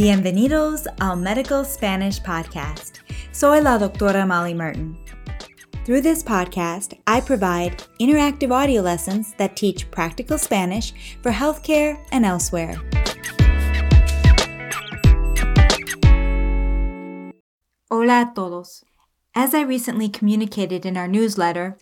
Bienvenidos al Medical Spanish Podcast. Soy la doctora Molly Martin. Through this podcast, I provide interactive audio lessons that teach practical Spanish for healthcare and elsewhere. Hola a todos. As I recently communicated in our newsletter,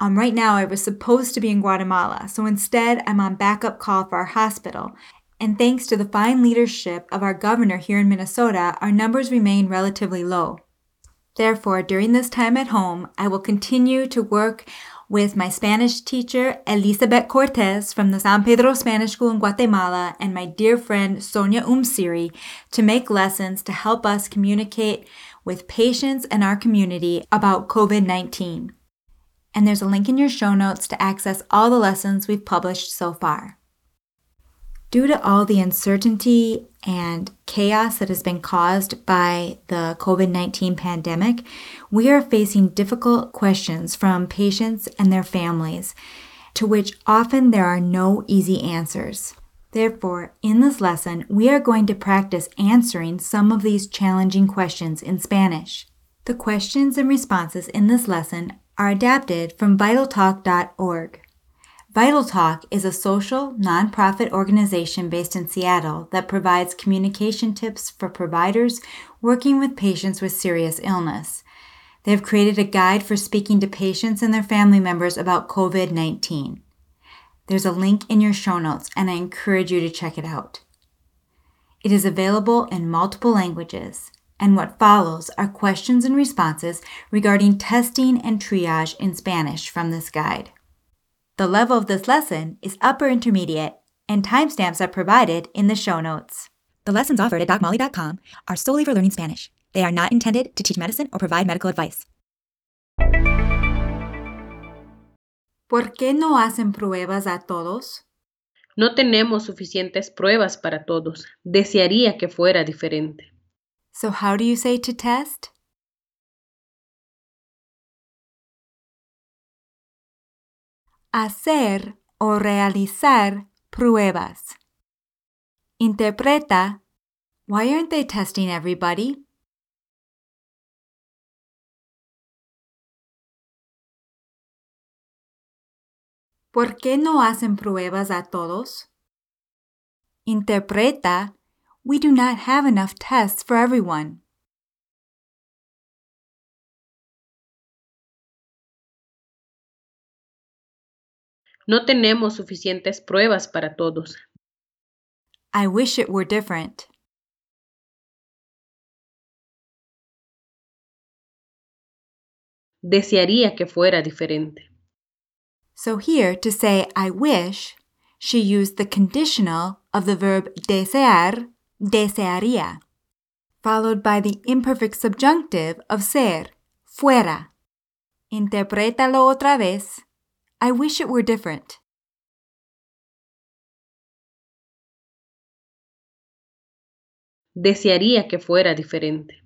um, right now I was supposed to be in Guatemala, so instead I'm on backup call for our hospital. And thanks to the fine leadership of our governor here in Minnesota, our numbers remain relatively low. Therefore, during this time at home, I will continue to work with my Spanish teacher, Elizabeth Cortez from the San Pedro Spanish School in Guatemala, and my dear friend, Sonia Umsiri, to make lessons to help us communicate with patients and our community about COVID 19. And there's a link in your show notes to access all the lessons we've published so far. Due to all the uncertainty and chaos that has been caused by the COVID 19 pandemic, we are facing difficult questions from patients and their families, to which often there are no easy answers. Therefore, in this lesson, we are going to practice answering some of these challenging questions in Spanish. The questions and responses in this lesson are adapted from vitaltalk.org. Vital Talk is a social, nonprofit organization based in Seattle that provides communication tips for providers working with patients with serious illness. They have created a guide for speaking to patients and their family members about COVID 19. There's a link in your show notes, and I encourage you to check it out. It is available in multiple languages, and what follows are questions and responses regarding testing and triage in Spanish from this guide. The level of this lesson is upper intermediate, and timestamps are provided in the show notes. The lessons offered at DocMolly.com are solely for learning Spanish. They are not intended to teach medicine or provide medical advice. ¿Por qué no hacen pruebas a todos? No tenemos suficientes pruebas para todos. Desearía que fuera diferente. So, how do you say to test? Hacer o realizar pruebas. Interpreta, why aren't they testing everybody? ¿Por qué no hacen pruebas a todos? Interpreta, we do not have enough tests for everyone. No tenemos suficientes pruebas para todos. I wish it were different. Desearía que fuera diferente. So here, to say I wish, she used the conditional of the verb desear, desearía, followed by the imperfect subjunctive of ser, fuera. Interprétalo otra vez. I wish it were different. Desearía que fuera diferente.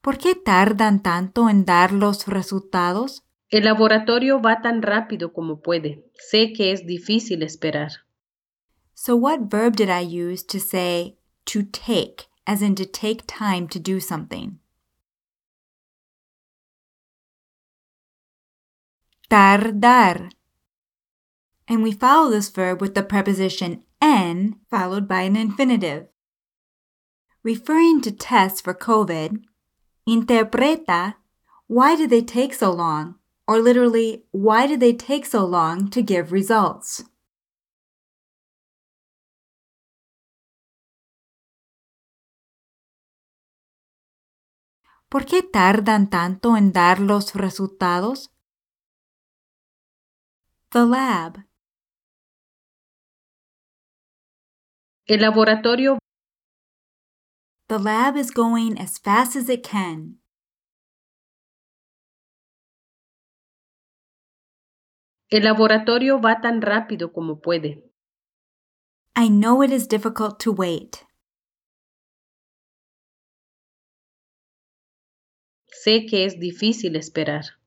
¿Por qué tardan tanto en dar los resultados? El laboratorio va tan rápido como puede. Sé que es difícil esperar. So what verb did I use to say to take, as in to take time to do something? Tardar. And we follow this verb with the preposition en followed by an infinitive. Referring to tests for COVID, interpreta, why did they take so long? Or literally, why did they take so long to give results? ¿Por qué tardan tanto en dar los resultados? The lab. El laboratorio. The lab is going as fast as it can. El laboratorio va tan rápido como puede. I know it is difficult to wait. Sé que es difícil esperar.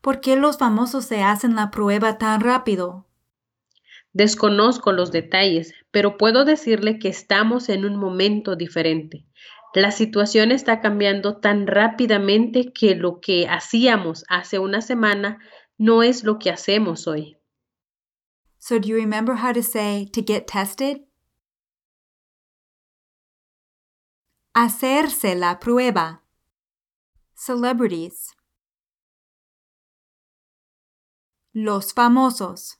¿Por qué los famosos se hacen la prueba tan rápido? Desconozco los detalles, pero puedo decirle que estamos en un momento diferente. La situación está cambiando tan rápidamente que lo que hacíamos hace una semana no es lo que hacemos hoy. So, do you remember how to say to get tested? Hacerse la prueba. Celebrities. Los famosos.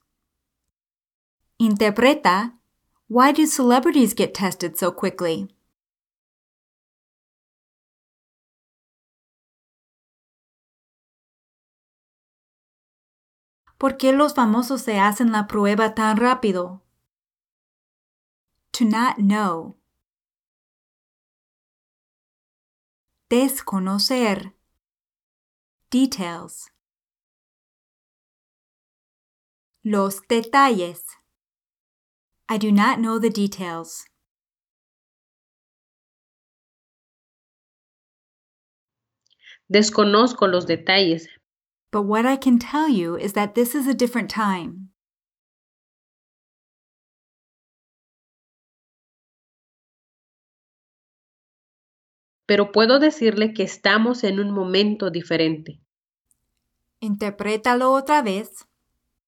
Interpreta. Why do celebrities get tested so quickly? ¿Por qué los famosos se hacen la prueba tan rápido? To not know. Desconocer. Details. Los detalles. I do not know the details. Desconozco los detalles, But what I can tell you is that this is a different time. pero puedo decirle que estamos en un momento diferente. Interprétalo otra vez.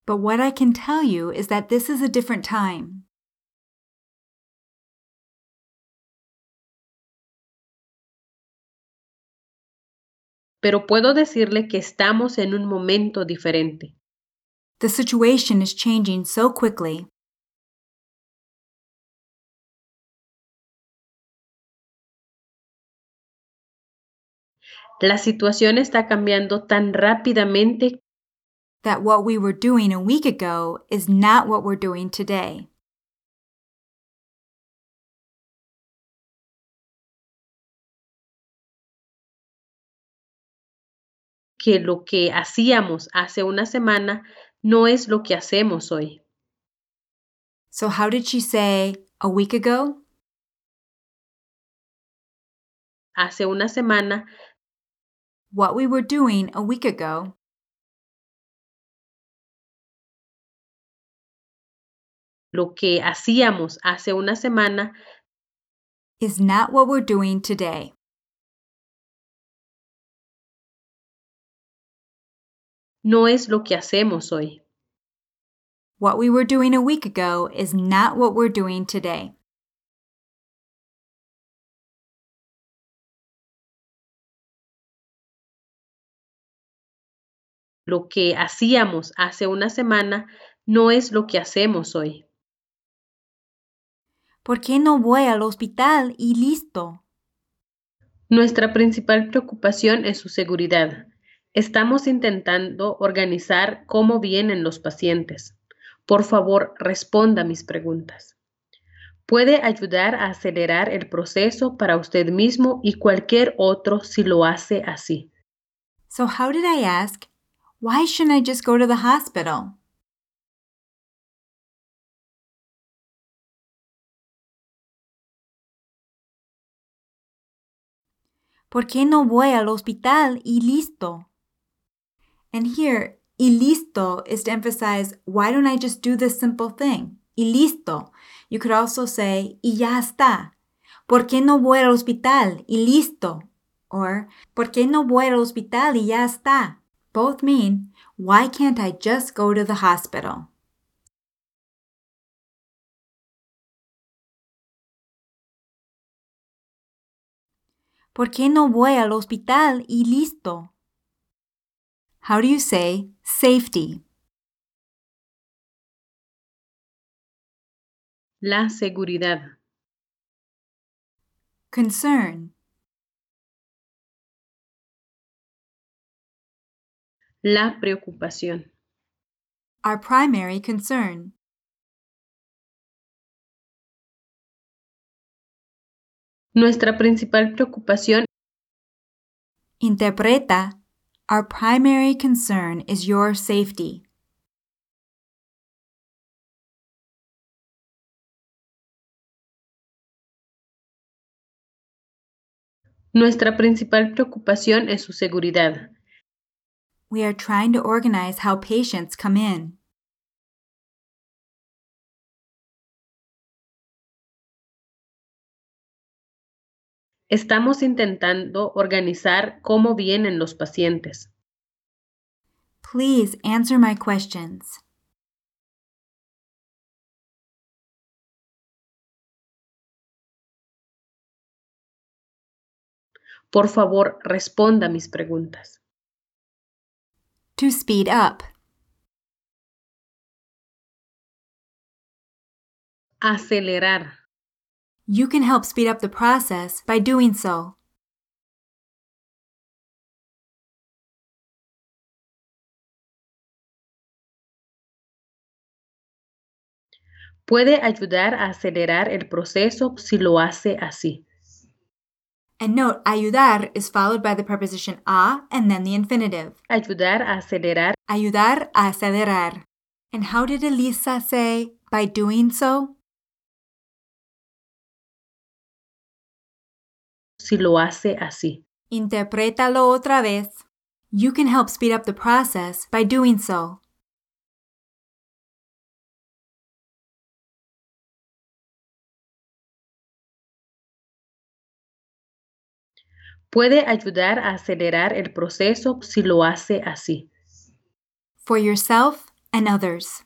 But what I can tell you is that this is a different time. Pero puedo decirle que estamos en un momento diferente. The situation is changing so quickly. La situación está cambiando tan rápidamente that what we were doing a week ago is not what we're doing today. que lo que hacíamos hace una semana no es lo que hacemos hoy. So, how did she say a week ago? Hace una semana What we were doing a week ago lo que hacíamos hace una semana is not what we're doing today. no es lo que hacemos hoy. What we were doing a week ago is not what we're doing today. Lo que hacíamos hace una semana no es lo que hacemos hoy. ¿Por qué no voy al hospital y listo? Nuestra principal preocupación es su seguridad. Estamos intentando organizar cómo vienen los pacientes. Por favor, responda mis preguntas. Puede ayudar a acelerar el proceso para usted mismo y cualquier otro si lo hace así. So, how did I ask? Why shouldn't I just go to the hospital? ¿Por qué no voy al hospital y listo? And here, y listo is to emphasize why don't I just do this simple thing? Y listo. You could also say, y ya está. ¿Por qué no voy al hospital? Y listo. Or, ¿por qué no voy al hospital y ya está? Both mean, why can't I just go to the hospital? ¿Por qué no voy al hospital y listo? How do you say safety? La seguridad. Concern. La preocupación. Our primary concern. Nuestra principal preocupación Interpreta. Our primary concern is your safety. Nuestra principal preocupación es su seguridad. We are trying to organize how patients come in. Estamos intentando organizar cómo vienen los pacientes. Please answer my questions. Por favor, responda mis preguntas. To speed up. Acelerar. You can help speed up the process by doing so. Puede ayudar a acelerar el proceso si lo hace así. And note, ayudar is followed by the preposition a and then the infinitive. Ayudar a acelerar Ayudar a acelerar. And how did Elisa say by doing so? Si lo hace así. Interprétalo otra vez. You can help speed up the process by doing so. Puede ayudar a acelerar el proceso si lo hace así. For yourself and others.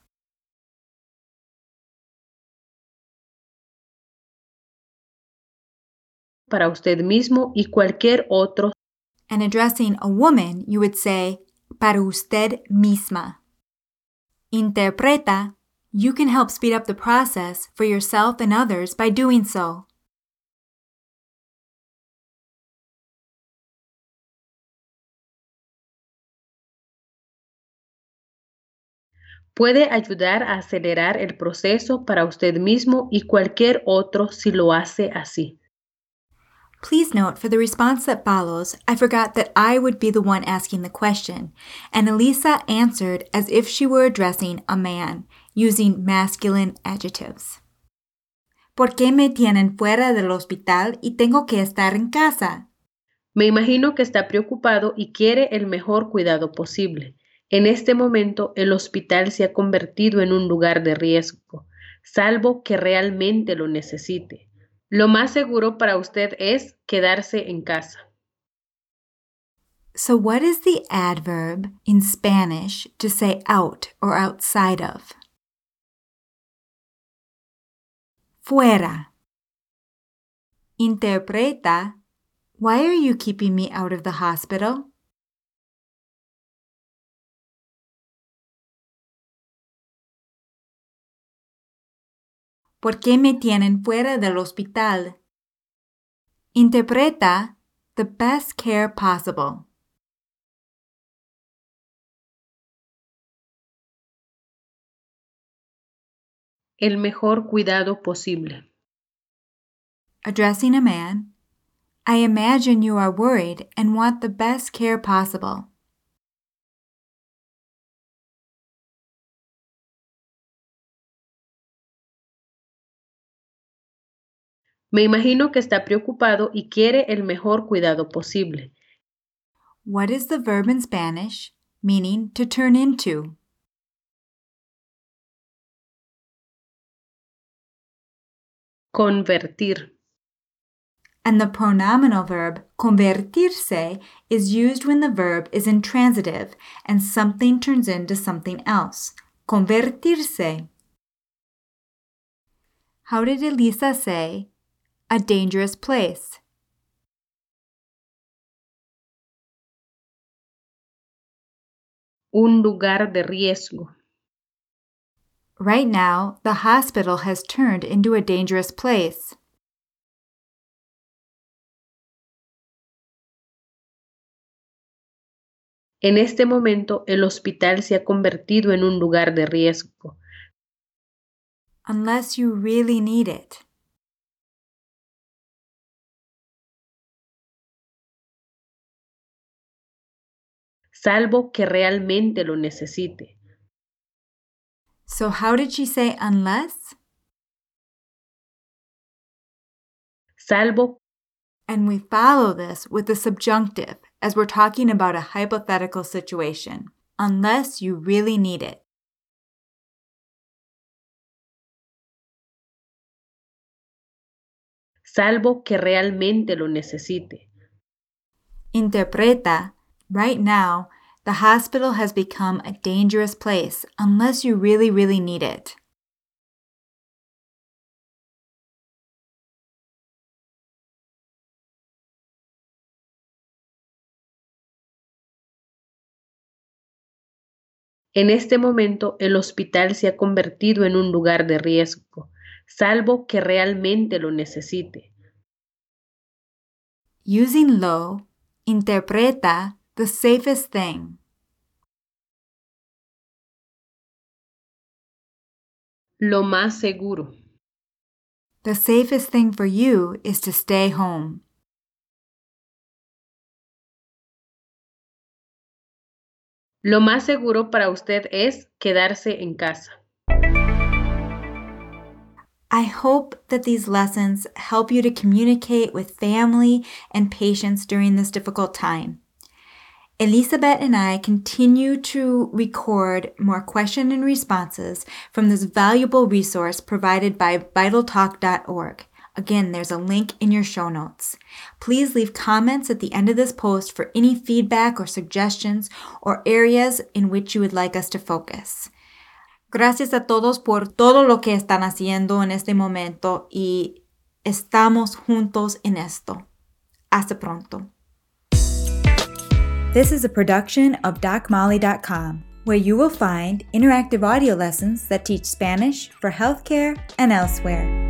Para usted mismo y cualquier otro And addressing a woman, you would say, para usted misma. Interpreta, you can help speed up the process for yourself and others by doing so. puede ayudar a acelerar el proceso para usted mismo y cualquier otro si lo hace así. Please note for the response that follows, I forgot that I would be the one asking the question, and Elisa answered as if she were addressing a man, using masculine adjectives. ¿Por qué me tienen fuera del hospital y tengo que estar en casa? Me imagino que está preocupado y quiere el mejor cuidado posible. En este momento el hospital se ha convertido en un lugar de riesgo, salvo que realmente lo necesite. Lo más seguro para usted es quedarse en casa. So, what is the adverb in Spanish to say out or outside of? Fuera. Interpreta. Why are you keeping me out of the hospital? ¿Por qué me tienen fuera del hospital? Interpreta the best care possible. El mejor cuidado posible. Addressing a man, I imagine you are worried and want the best care possible. Me imagino que está preocupado y quiere el mejor cuidado posible. What is the verb in Spanish meaning to turn into? Convertir. And the pronominal verb convertirse is used when the verb is intransitive and something turns into something else. Convertirse. How did Elisa say, a dangerous place? Un lugar de riesgo. Right now, the hospital has turned into a dangerous place. En este momento, el hospital se ha convertido en un lugar de riesgo. Unless you really need it. Salvo que realmente lo necesite. So, how did she say unless? Salvo, And we follow this with the subjunctive as we're talking about a hypothetical situation. Unless you really need it. salvo que realmente lo necesite. Interpreta, right now, the hospital has become a dangerous place unless you really, really need it. En este momento el hospital se ha convertido en un lugar de riesgo, salvo que realmente lo necesite. Using lo, interpreta the safest thing. Lo más seguro. The safest thing for you is to stay home. Lo más seguro para usted es quedarse en casa. I hope that these lessons help you to communicate with family and patients during this difficult time. Elizabeth and I continue to record more question and responses from this valuable resource provided by vitaltalk.org. Again, there's a link in your show notes. Please leave comments at the end of this post for any feedback or suggestions or areas in which you would like us to focus. Gracias a todos por todo lo que están haciendo en este momento y estamos juntos en esto. Hasta pronto. This is a production of DocMolly.com, where you will find interactive audio lessons that teach Spanish for healthcare and elsewhere.